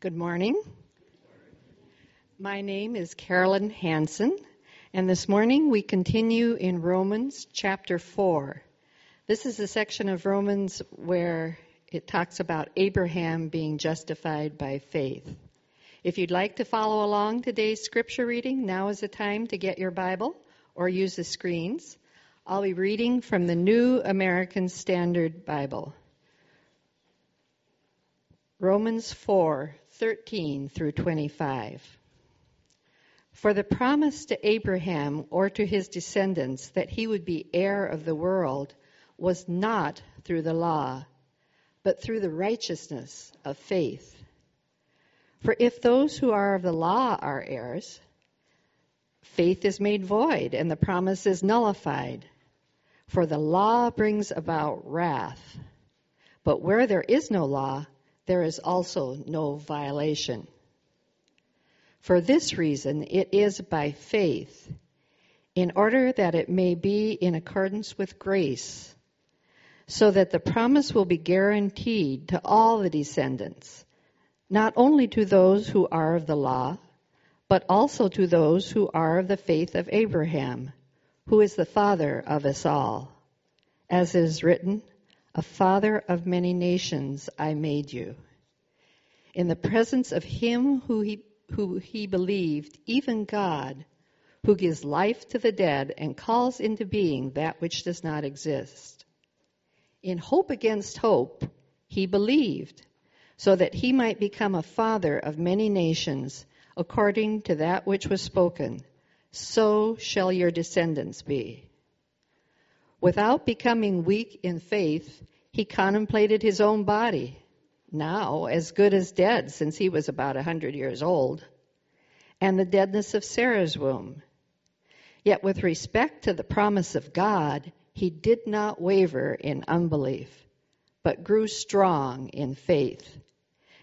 Good morning. My name is Carolyn Hanson, and this morning we continue in Romans chapter 4. This is the section of Romans where it talks about Abraham being justified by faith. If you'd like to follow along today's scripture reading, now is the time to get your Bible or use the screens. I'll be reading from the New American Standard Bible. Romans 4:13 through 25. For the promise to Abraham or to his descendants that he would be heir of the world was not through the law, but through the righteousness of faith. For if those who are of the law are heirs, faith is made void and the promise is nullified. For the law brings about wrath. But where there is no law, there is also no violation. For this reason, it is by faith, in order that it may be in accordance with grace, so that the promise will be guaranteed to all the descendants, not only to those who are of the law, but also to those who are of the faith of Abraham, who is the father of us all. As is written, a father of many nations I made you. In the presence of him who he, who he believed, even God, who gives life to the dead and calls into being that which does not exist. In hope against hope, he believed, so that he might become a father of many nations, according to that which was spoken. So shall your descendants be. Without becoming weak in faith, he contemplated his own body, now as good as dead since he was about a hundred years old, and the deadness of Sarah's womb. Yet with respect to the promise of God, he did not waver in unbelief, but grew strong in faith,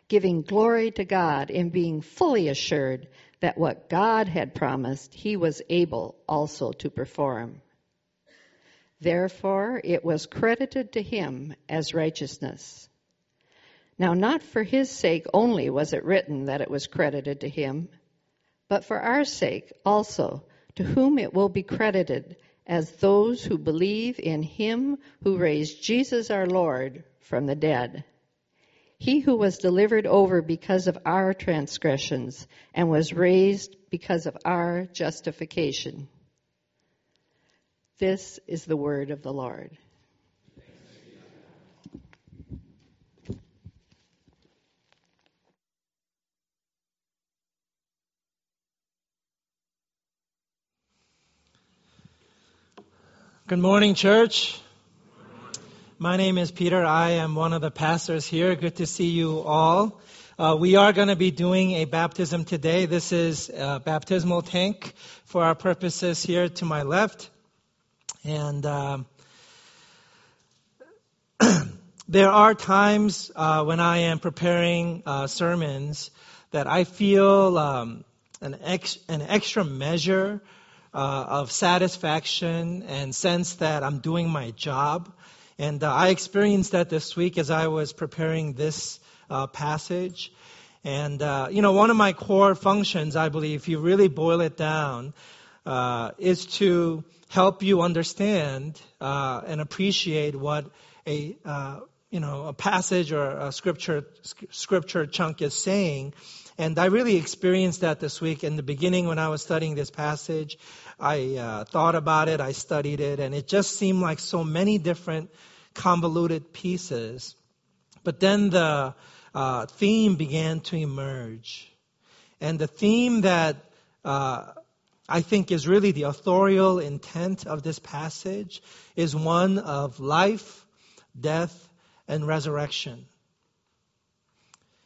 giving glory to God and being fully assured that what God had promised, he was able also to perform. Therefore, it was credited to him as righteousness. Now, not for his sake only was it written that it was credited to him, but for our sake also, to whom it will be credited as those who believe in him who raised Jesus our Lord from the dead. He who was delivered over because of our transgressions and was raised because of our justification. This is the word of the Lord. Good morning, church. My name is Peter. I am one of the pastors here. Good to see you all. Uh, we are going to be doing a baptism today. This is a baptismal tank for our purposes here to my left. And um, there are times uh, when I am preparing uh, sermons that I feel um, an, ex- an extra measure uh, of satisfaction and sense that I'm doing my job. And uh, I experienced that this week as I was preparing this uh, passage. And, uh, you know, one of my core functions, I believe, if you really boil it down, is to help you understand uh, and appreciate what a uh, you know a passage or a scripture scripture chunk is saying. And I really experienced that this week. In the beginning, when I was studying this passage, I uh, thought about it, I studied it, and it just seemed like so many different convoluted pieces. But then the uh, theme began to emerge. And the theme that uh, I think is really the authorial intent of this passage is one of life, death, and resurrection.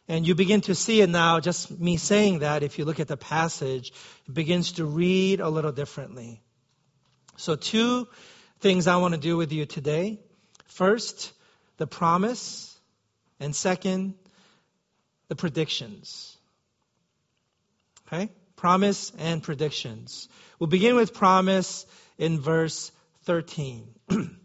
And you begin to see it now, just me saying that, if you look at the passage, it begins to read a little differently. So, two things I want to do with you today. First, the promise, and second, the predictions. Okay? Promise and predictions. We'll begin with promise in verse 13.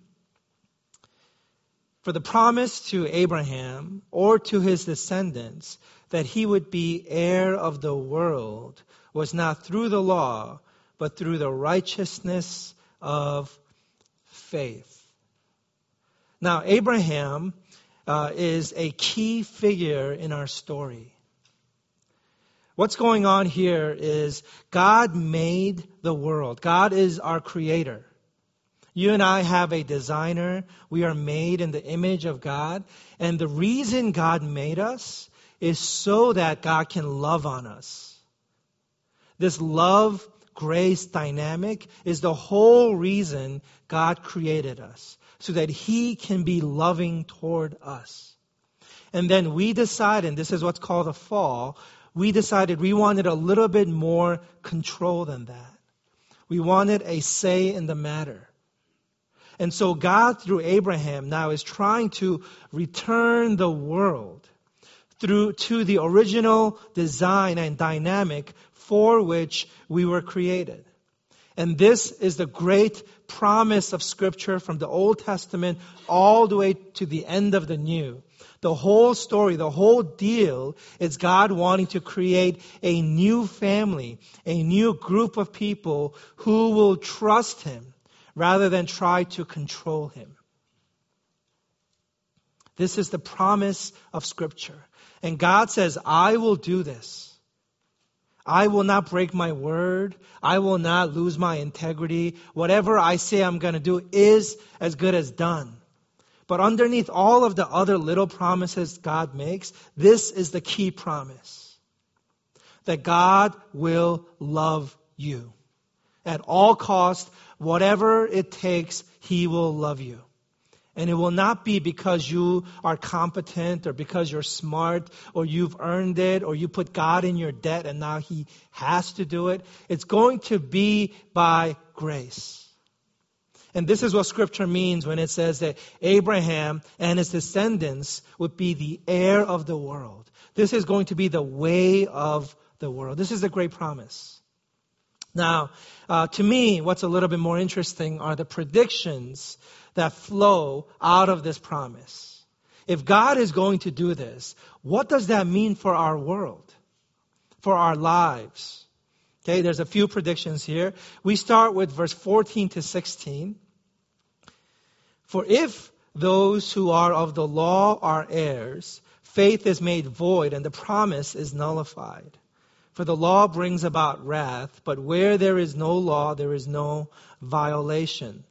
For the promise to Abraham or to his descendants that he would be heir of the world was not through the law, but through the righteousness of faith. Now, Abraham uh, is a key figure in our story. What's going on here is God made the world. God is our creator. You and I have a designer. We are made in the image of God. And the reason God made us is so that God can love on us. This love grace dynamic is the whole reason God created us, so that He can be loving toward us. And then we decided, and this is what's called a fall, we decided we wanted a little bit more control than that. We wanted a say in the matter. And so God, through Abraham, now is trying to return the world through to the original design and dynamic for which we were created. And this is the great promise of Scripture from the Old Testament all the way to the end of the New. The whole story, the whole deal is God wanting to create a new family, a new group of people who will trust Him rather than try to control Him. This is the promise of Scripture. And God says, I will do this. I will not break my word. I will not lose my integrity. Whatever I say I'm going to do is as good as done. But underneath all of the other little promises God makes, this is the key promise that God will love you. At all cost, whatever it takes, He will love you. And it will not be because you are competent or because you're smart or you've earned it or you put God in your debt and now He has to do it. It's going to be by grace. And this is what scripture means when it says that Abraham and his descendants would be the heir of the world. This is going to be the way of the world. This is a great promise. Now, uh, to me, what's a little bit more interesting are the predictions that flow out of this promise. If God is going to do this, what does that mean for our world, for our lives? Okay, there's a few predictions here. We start with verse 14 to 16. For if those who are of the law are heirs, faith is made void and the promise is nullified. For the law brings about wrath, but where there is no law, there is no violation.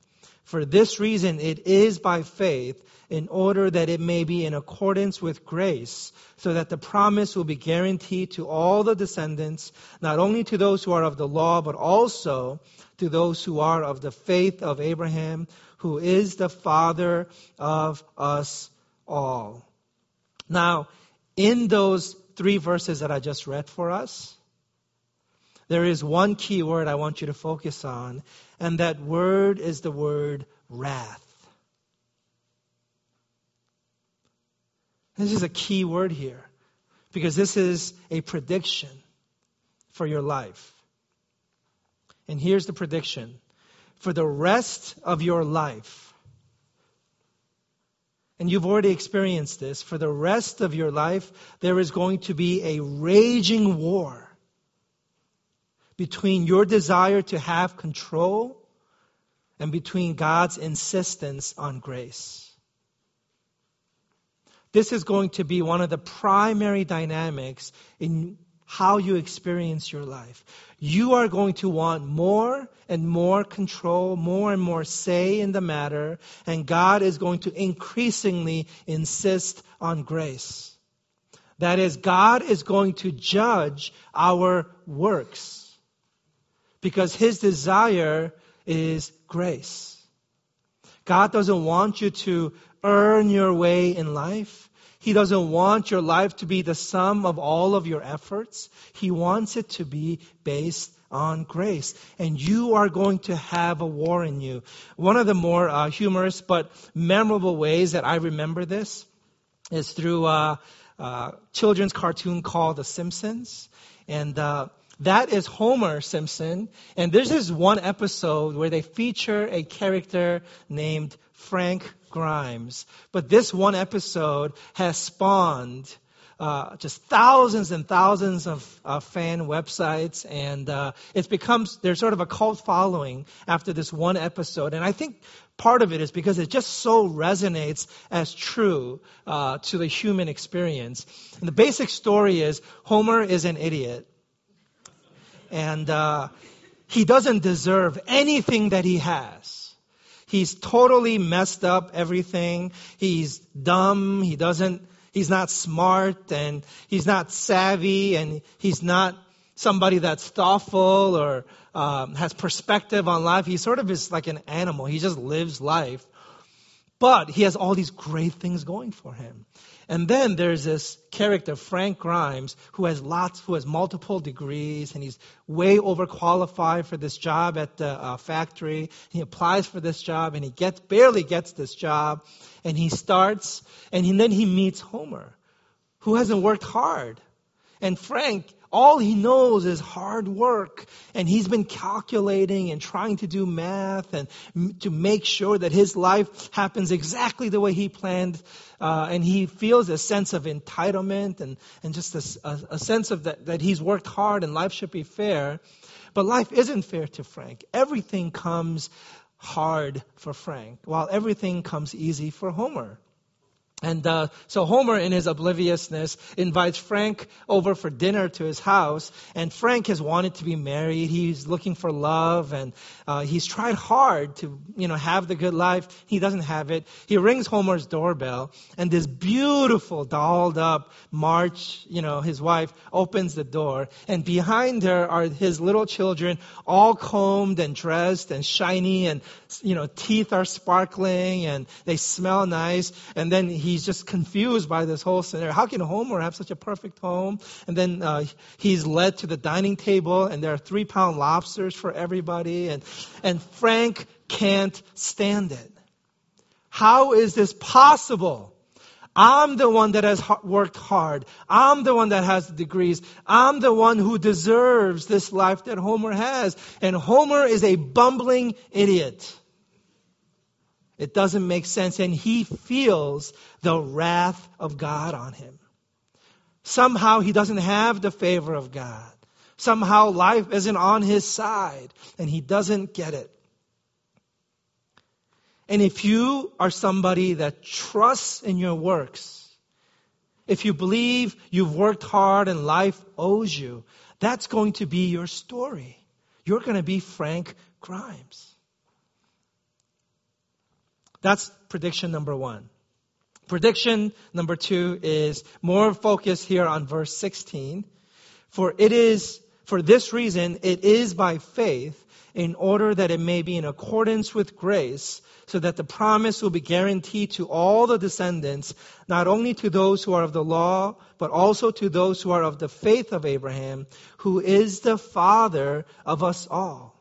For this reason, it is by faith, in order that it may be in accordance with grace, so that the promise will be guaranteed to all the descendants, not only to those who are of the law, but also to those who are of the faith of Abraham, who is the father of us all. Now, in those three verses that I just read for us, there is one key word I want you to focus on, and that word is the word wrath. This is a key word here because this is a prediction for your life. And here's the prediction for the rest of your life. And you've already experienced this. For the rest of your life, there is going to be a raging war between your desire to have control and between God's insistence on grace. This is going to be one of the primary dynamics in how you experience your life. You are going to want more and more control, more and more say in the matter, and God is going to increasingly insist on grace. That is, God is going to judge our works because his desire is grace. God doesn't want you to earn your way in life. He doesn't want your life to be the sum of all of your efforts. He wants it to be based on grace. And you are going to have a war in you. One of the more uh, humorous but memorable ways that I remember this is through a uh, uh, children's cartoon called The Simpsons. And uh, that is Homer Simpson. And there's this one episode where they feature a character named Frank But this one episode has spawned uh, just thousands and thousands of uh, fan websites, and uh, it's become there's sort of a cult following after this one episode. And I think part of it is because it just so resonates as true uh, to the human experience. And the basic story is Homer is an idiot, and uh, he doesn't deserve anything that he has. He's totally messed up everything. He's dumb. He doesn't he's not smart and he's not savvy and he's not somebody that's thoughtful or um, has perspective on life. He sort of is like an animal. He just lives life. But he has all these great things going for him. And then there's this character, Frank Grimes, who has lots, who has multiple degrees, and he's way overqualified for this job at the uh, factory. He applies for this job, and he gets barely gets this job, and he starts, and, he, and then he meets Homer, who hasn't worked hard. And Frank all he knows is hard work. And he's been calculating and trying to do math and to make sure that his life happens exactly the way he planned. Uh, and he feels a sense of entitlement and, and just a, a, a sense of that, that he's worked hard and life should be fair. But life isn't fair to Frank. Everything comes hard for Frank, while everything comes easy for Homer. And uh, so Homer, in his obliviousness, invites Frank over for dinner to his house. And Frank has wanted to be married. He's looking for love, and uh, he's tried hard to, you know, have the good life. He doesn't have it. He rings Homer's doorbell, and this beautiful, dolled up Marge, you know, his wife, opens the door, and behind her are his little children, all combed and dressed and shiny, and you know, teeth are sparkling, and they smell nice. And then he's just confused by this whole scenario. How can Homer have such a perfect home? And then uh, he's led to the dining table, and there are three pound lobsters for everybody. And, and Frank can't stand it. How is this possible? I'm the one that has worked hard. I'm the one that has the degrees. I'm the one who deserves this life that Homer has. And Homer is a bumbling idiot. It doesn't make sense. And he feels the wrath of God on him. Somehow he doesn't have the favor of God. Somehow life isn't on his side and he doesn't get it. And if you are somebody that trusts in your works, if you believe you've worked hard and life owes you, that's going to be your story. You're going to be Frank Grimes. That's prediction number one. Prediction number two is more focused here on verse 16. For it is, for this reason, it is by faith in order that it may be in accordance with grace, so that the promise will be guaranteed to all the descendants, not only to those who are of the law, but also to those who are of the faith of Abraham, who is the father of us all.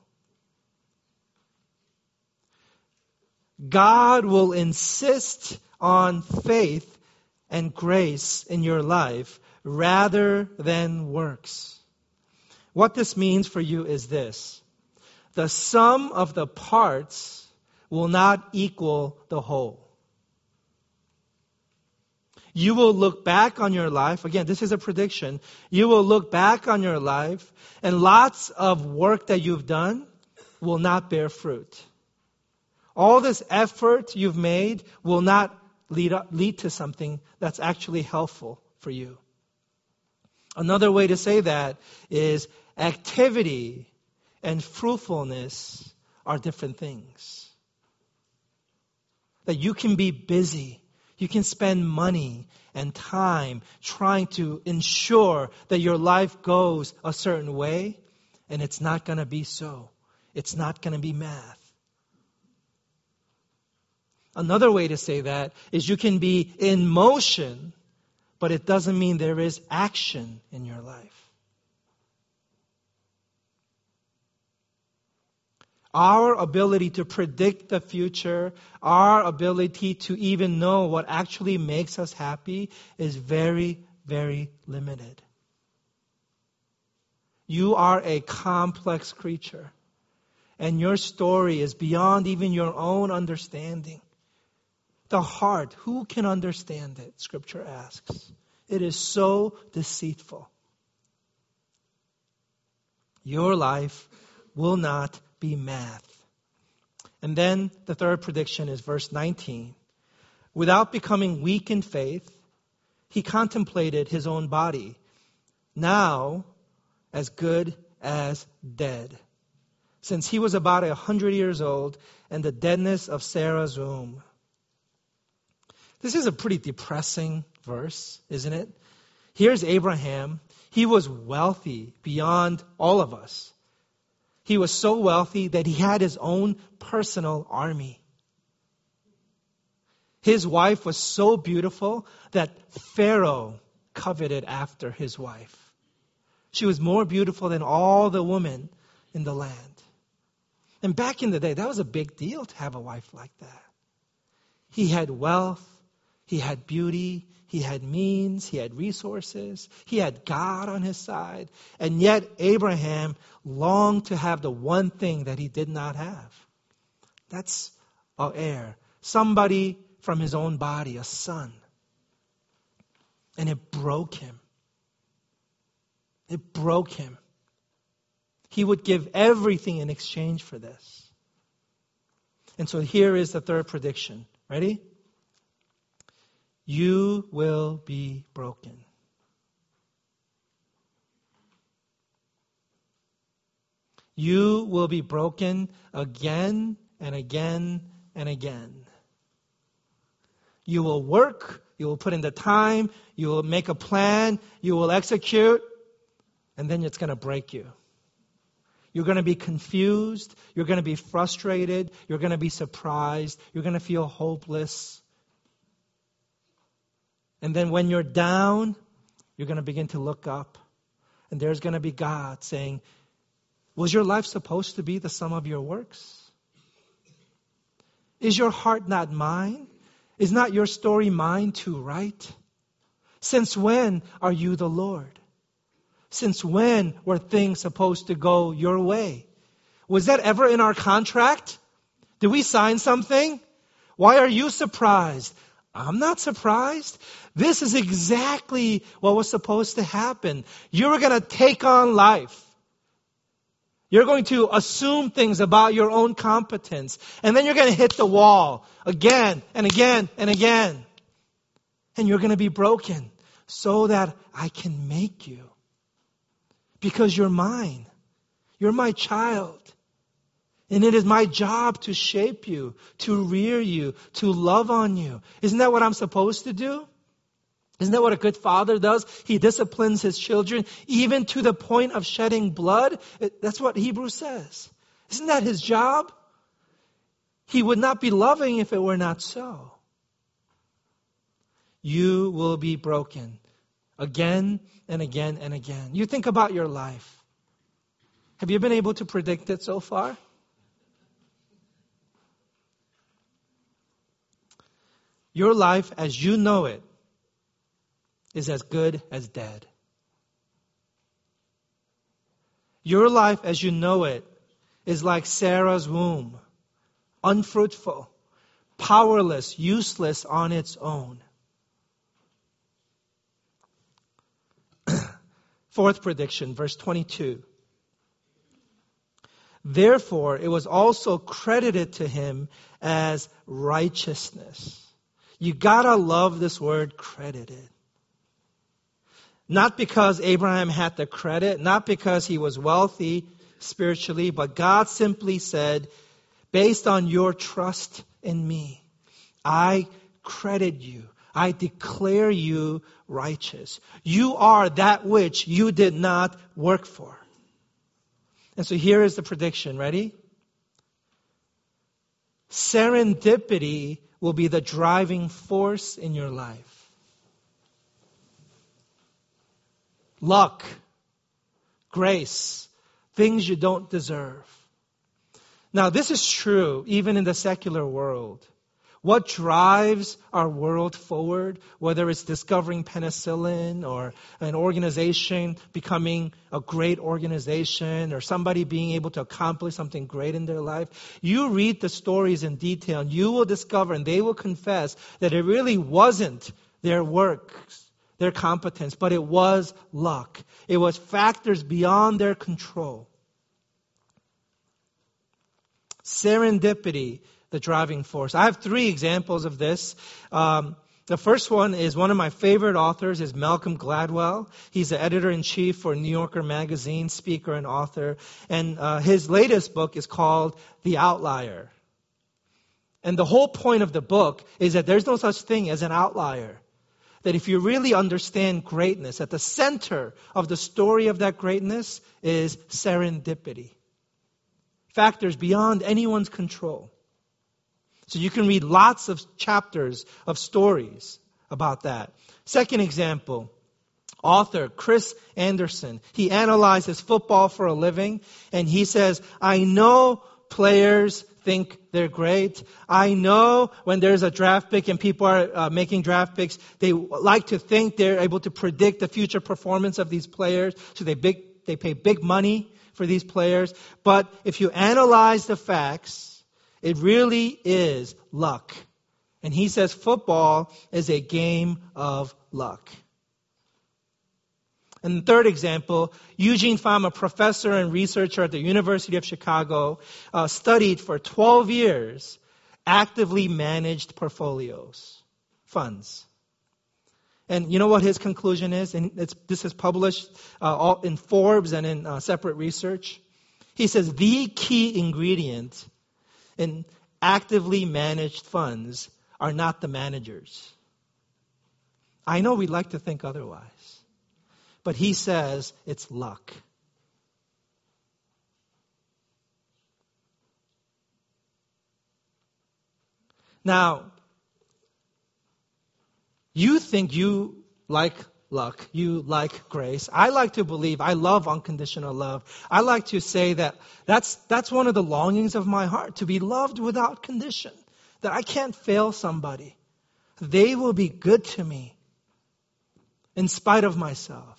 God will insist on faith and grace in your life rather than works. What this means for you is this the sum of the parts will not equal the whole. You will look back on your life. Again, this is a prediction. You will look back on your life, and lots of work that you've done will not bear fruit. All this effort you've made will not lead, up, lead to something that's actually helpful for you. Another way to say that is activity and fruitfulness are different things. That you can be busy, you can spend money and time trying to ensure that your life goes a certain way, and it's not going to be so. It's not going to be math. Another way to say that is you can be in motion, but it doesn't mean there is action in your life. Our ability to predict the future, our ability to even know what actually makes us happy is very, very limited. You are a complex creature, and your story is beyond even your own understanding. The heart, who can understand it? Scripture asks. It is so deceitful. Your life will not be math. And then the third prediction is verse 19. Without becoming weak in faith, he contemplated his own body, now as good as dead, since he was about a hundred years old and the deadness of Sarah's womb. This is a pretty depressing verse, isn't it? Here's Abraham. He was wealthy beyond all of us. He was so wealthy that he had his own personal army. His wife was so beautiful that Pharaoh coveted after his wife. She was more beautiful than all the women in the land. And back in the day, that was a big deal to have a wife like that. He had wealth, he had beauty, he had means, he had resources, he had God on his side. And yet, Abraham longed to have the one thing that he did not have. That's an heir. Somebody from his own body, a son. And it broke him. It broke him. He would give everything in exchange for this. And so here is the third prediction. Ready? You will be broken. You will be broken again and again and again. You will work, you will put in the time, you will make a plan, you will execute, and then it's going to break you. You're going to be confused, you're going to be frustrated, you're going to be surprised, you're going to feel hopeless. And then when you're down, you're going to begin to look up. And there's going to be God saying, Was your life supposed to be the sum of your works? Is your heart not mine? Is not your story mine to write? Since when are you the Lord? Since when were things supposed to go your way? Was that ever in our contract? Did we sign something? Why are you surprised? I'm not surprised. This is exactly what was supposed to happen. You're going to take on life. You're going to assume things about your own competence. And then you're going to hit the wall again and again and again. And you're going to be broken so that I can make you. Because you're mine. You're my child. And it is my job to shape you, to rear you, to love on you. Isn't that what I'm supposed to do? Isn't that what a good father does? He disciplines his children even to the point of shedding blood. That's what Hebrews says. Isn't that his job? He would not be loving if it were not so. You will be broken again and again and again. You think about your life. Have you been able to predict it so far? Your life as you know it is as good as dead. Your life as you know it is like Sarah's womb, unfruitful, powerless, useless on its own. Fourth prediction, verse 22. Therefore, it was also credited to him as righteousness. You gotta love this word credited. Not because Abraham had the credit, not because he was wealthy spiritually, but God simply said, based on your trust in me, I credit you. I declare you righteous. You are that which you did not work for. And so here is the prediction. Ready? Serendipity will be the driving force in your life. Luck, grace, things you don't deserve. Now, this is true even in the secular world. What drives our world forward, whether it's discovering penicillin or an organization becoming a great organization or somebody being able to accomplish something great in their life, you read the stories in detail and you will discover and they will confess that it really wasn't their works their competence, but it was luck. It was factors beyond their control. Serendipity, the driving force. I have three examples of this. Um, the first one is one of my favorite authors is Malcolm Gladwell. He's the editor in chief for New Yorker magazine, speaker and author, and uh, his latest book is called The Outlier. And the whole point of the book is that there's no such thing as an outlier. That if you really understand greatness, at the center of the story of that greatness is serendipity. Factors beyond anyone's control. So you can read lots of chapters of stories about that. Second example, author Chris Anderson. He analyzes football for a living and he says, I know players think they're great. I know when there's a draft pick and people are uh, making draft picks, they like to think they're able to predict the future performance of these players. So they big, they pay big money for these players. But if you analyze the facts, it really is luck. And he says football is a game of luck. And the third example, Eugene Fama, professor and researcher at the University of Chicago, uh, studied for 12 years actively managed portfolios, funds. And you know what his conclusion is? And this is published uh, in Forbes and in uh, separate research. He says the key ingredient in actively managed funds are not the managers. I know we'd like to think otherwise, but he says it's luck. Now, you think you like luck. You like grace. I like to believe, I love unconditional love. I like to say that that's, that's one of the longings of my heart, to be loved without condition. That I can't fail somebody. They will be good to me in spite of myself.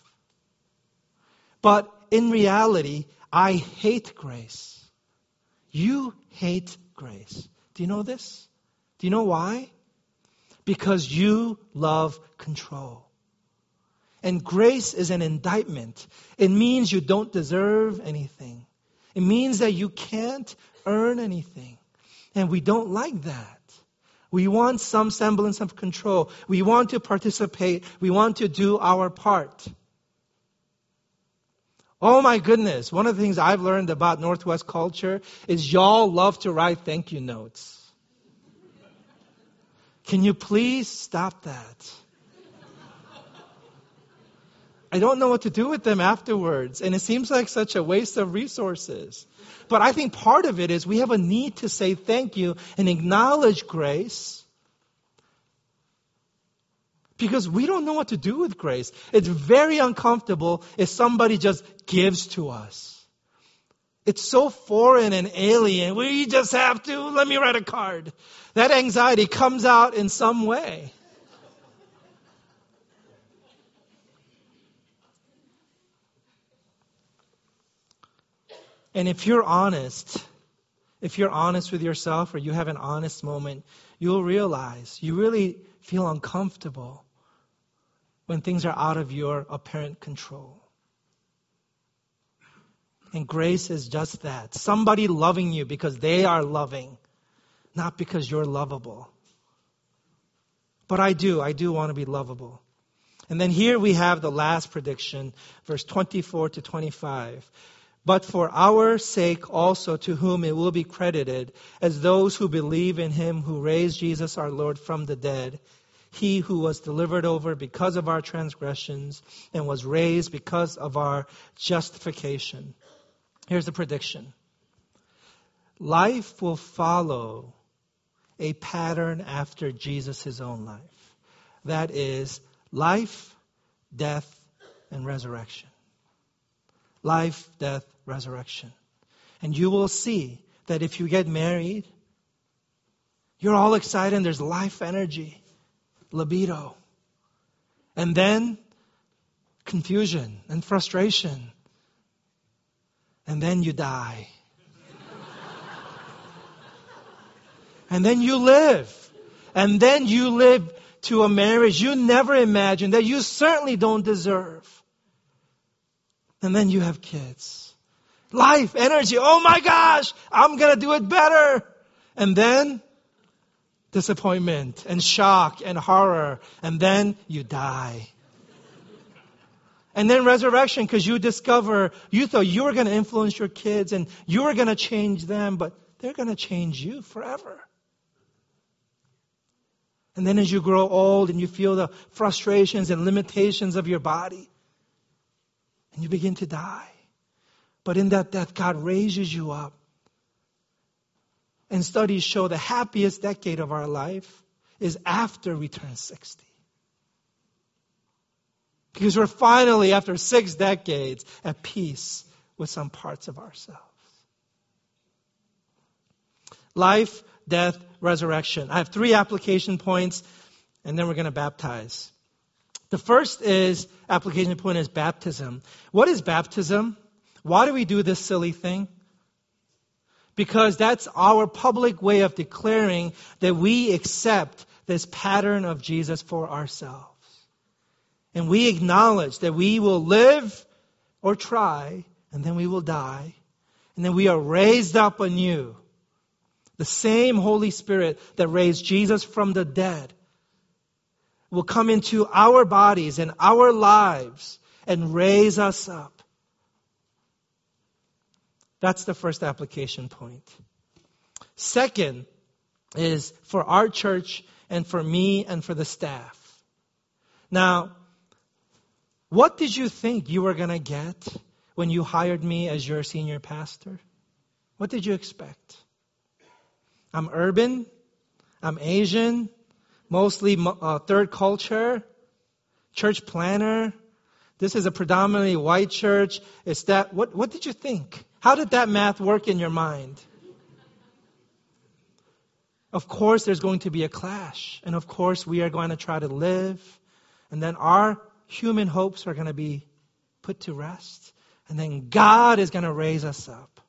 But in reality, I hate grace. You hate grace. Do you know this? Do you know why? Because you love control. And grace is an indictment. It means you don't deserve anything. It means that you can't earn anything. And we don't like that. We want some semblance of control. We want to participate. We want to do our part. Oh my goodness. One of the things I've learned about Northwest culture is y'all love to write thank you notes. Can you please stop that? I don't know what to do with them afterwards. And it seems like such a waste of resources. But I think part of it is we have a need to say thank you and acknowledge grace. Because we don't know what to do with grace. It's very uncomfortable if somebody just gives to us. It's so foreign and alien. We just have to, let me write a card. That anxiety comes out in some way. And if you're honest, if you're honest with yourself or you have an honest moment, you'll realize you really feel uncomfortable when things are out of your apparent control. And grace is just that. Somebody loving you because they are loving, not because you're lovable. But I do, I do want to be lovable. And then here we have the last prediction, verse 24 to 25 but for our sake also to whom it will be credited as those who believe in him who raised Jesus our Lord from the dead, he who was delivered over because of our transgressions and was raised because of our justification. Here's the prediction. Life will follow a pattern after Jesus' own life. That is life, death, and resurrection. Life, death, resurrection. And you will see that if you get married, you're all excited and there's life energy, libido. And then confusion and frustration. And then you die. and then you live. And then you live to a marriage you never imagined, that you certainly don't deserve. And then you have kids. Life, energy, oh my gosh, I'm gonna do it better. And then disappointment and shock and horror, and then you die. And then resurrection because you discover you thought you were going to influence your kids and you were going to change them, but they're going to change you forever. And then as you grow old and you feel the frustrations and limitations of your body, and you begin to die. But in that death, God raises you up. And studies show the happiest decade of our life is after we turn 60. Because we're finally, after six decades, at peace with some parts of ourselves. Life, death, resurrection. I have three application points, and then we're going to baptize. The first is application point is baptism. What is baptism? Why do we do this silly thing? Because that's our public way of declaring that we accept this pattern of Jesus for ourselves. And we acknowledge that we will live or try, and then we will die, and then we are raised up anew. The same Holy Spirit that raised Jesus from the dead will come into our bodies and our lives and raise us up. That's the first application point. Second is for our church and for me and for the staff. Now, what did you think you were going to get when you hired me as your senior pastor? What did you expect? I'm urban. I'm Asian. Mostly uh, third culture. Church planter. This is a predominantly white church. Is that what? What did you think? How did that math work in your mind? Of course, there's going to be a clash, and of course, we are going to try to live, and then our human hopes are going to be put to rest. And then God is going to raise us up.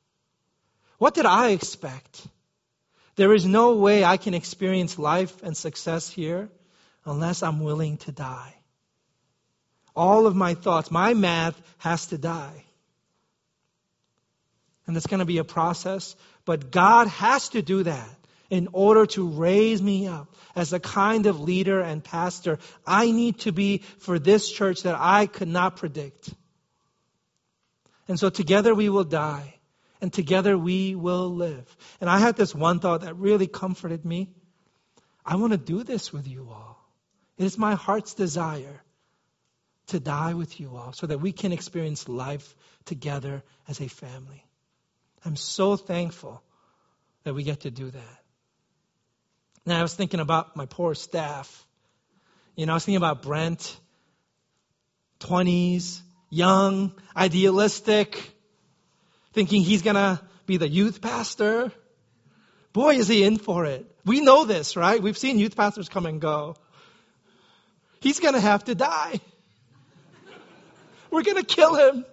What did I expect? There is no way I can experience life and success here unless I'm willing to die. All of my thoughts, my math has to die. And it's going to be a process, but God has to do that in order to raise me up as a kind of leader and pastor I need to be for this church that I could not predict. And so together we will die and together we will live. And I had this one thought that really comforted me. I want to do this with you all. It is my heart's desire to die with you all so that we can experience life together as a family. I'm so thankful that we get to do that. Now, I was thinking about my poor staff. You know, I was thinking about Brent, 20s, young, idealistic, thinking he's going to be the youth pastor. Boy, is he in for it. We know this, right? We've seen youth pastors come and go. He's going to have to die. We're going to kill him.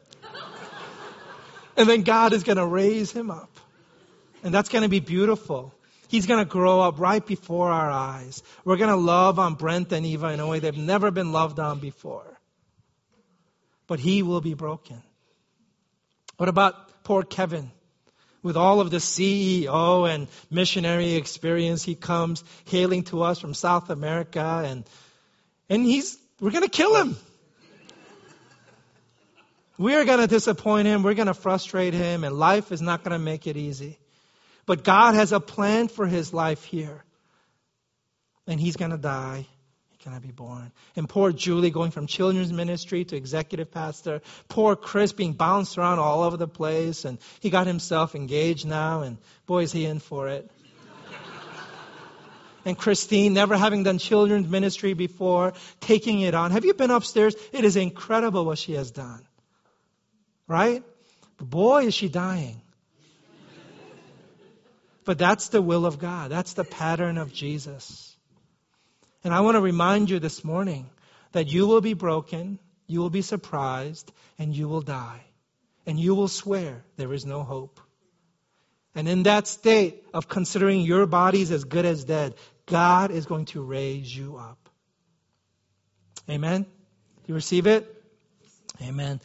And then God is going to raise him up. And that's going to be beautiful. He's going to grow up right before our eyes. We're going to love on Brent and Eva in a way they've never been loved on before. But he will be broken. What about poor Kevin? With all of the CEO and missionary experience, he comes hailing to us from South America and, and he's, we're going to kill him. We are going to disappoint him. We're going to frustrate him and life is not going to make it easy. But God has a plan for his life here. And he's going to die. Going to be born. And poor Julie going from children's ministry to executive pastor. Poor Chris being bounced around all over the place. And he got himself engaged now. And boy, is he in for it. and Christine, never having done children's ministry before, taking it on. Have you been upstairs? It is incredible what she has done. Right? But boy, is she dying. But that's the will of God. That's the pattern of Jesus. And I want to remind you this morning that you will be broken, you will be surprised, and you will die. And you will swear there is no hope. And in that state of considering your bodies as good as dead, God is going to raise you up. Amen? You receive it? Amen.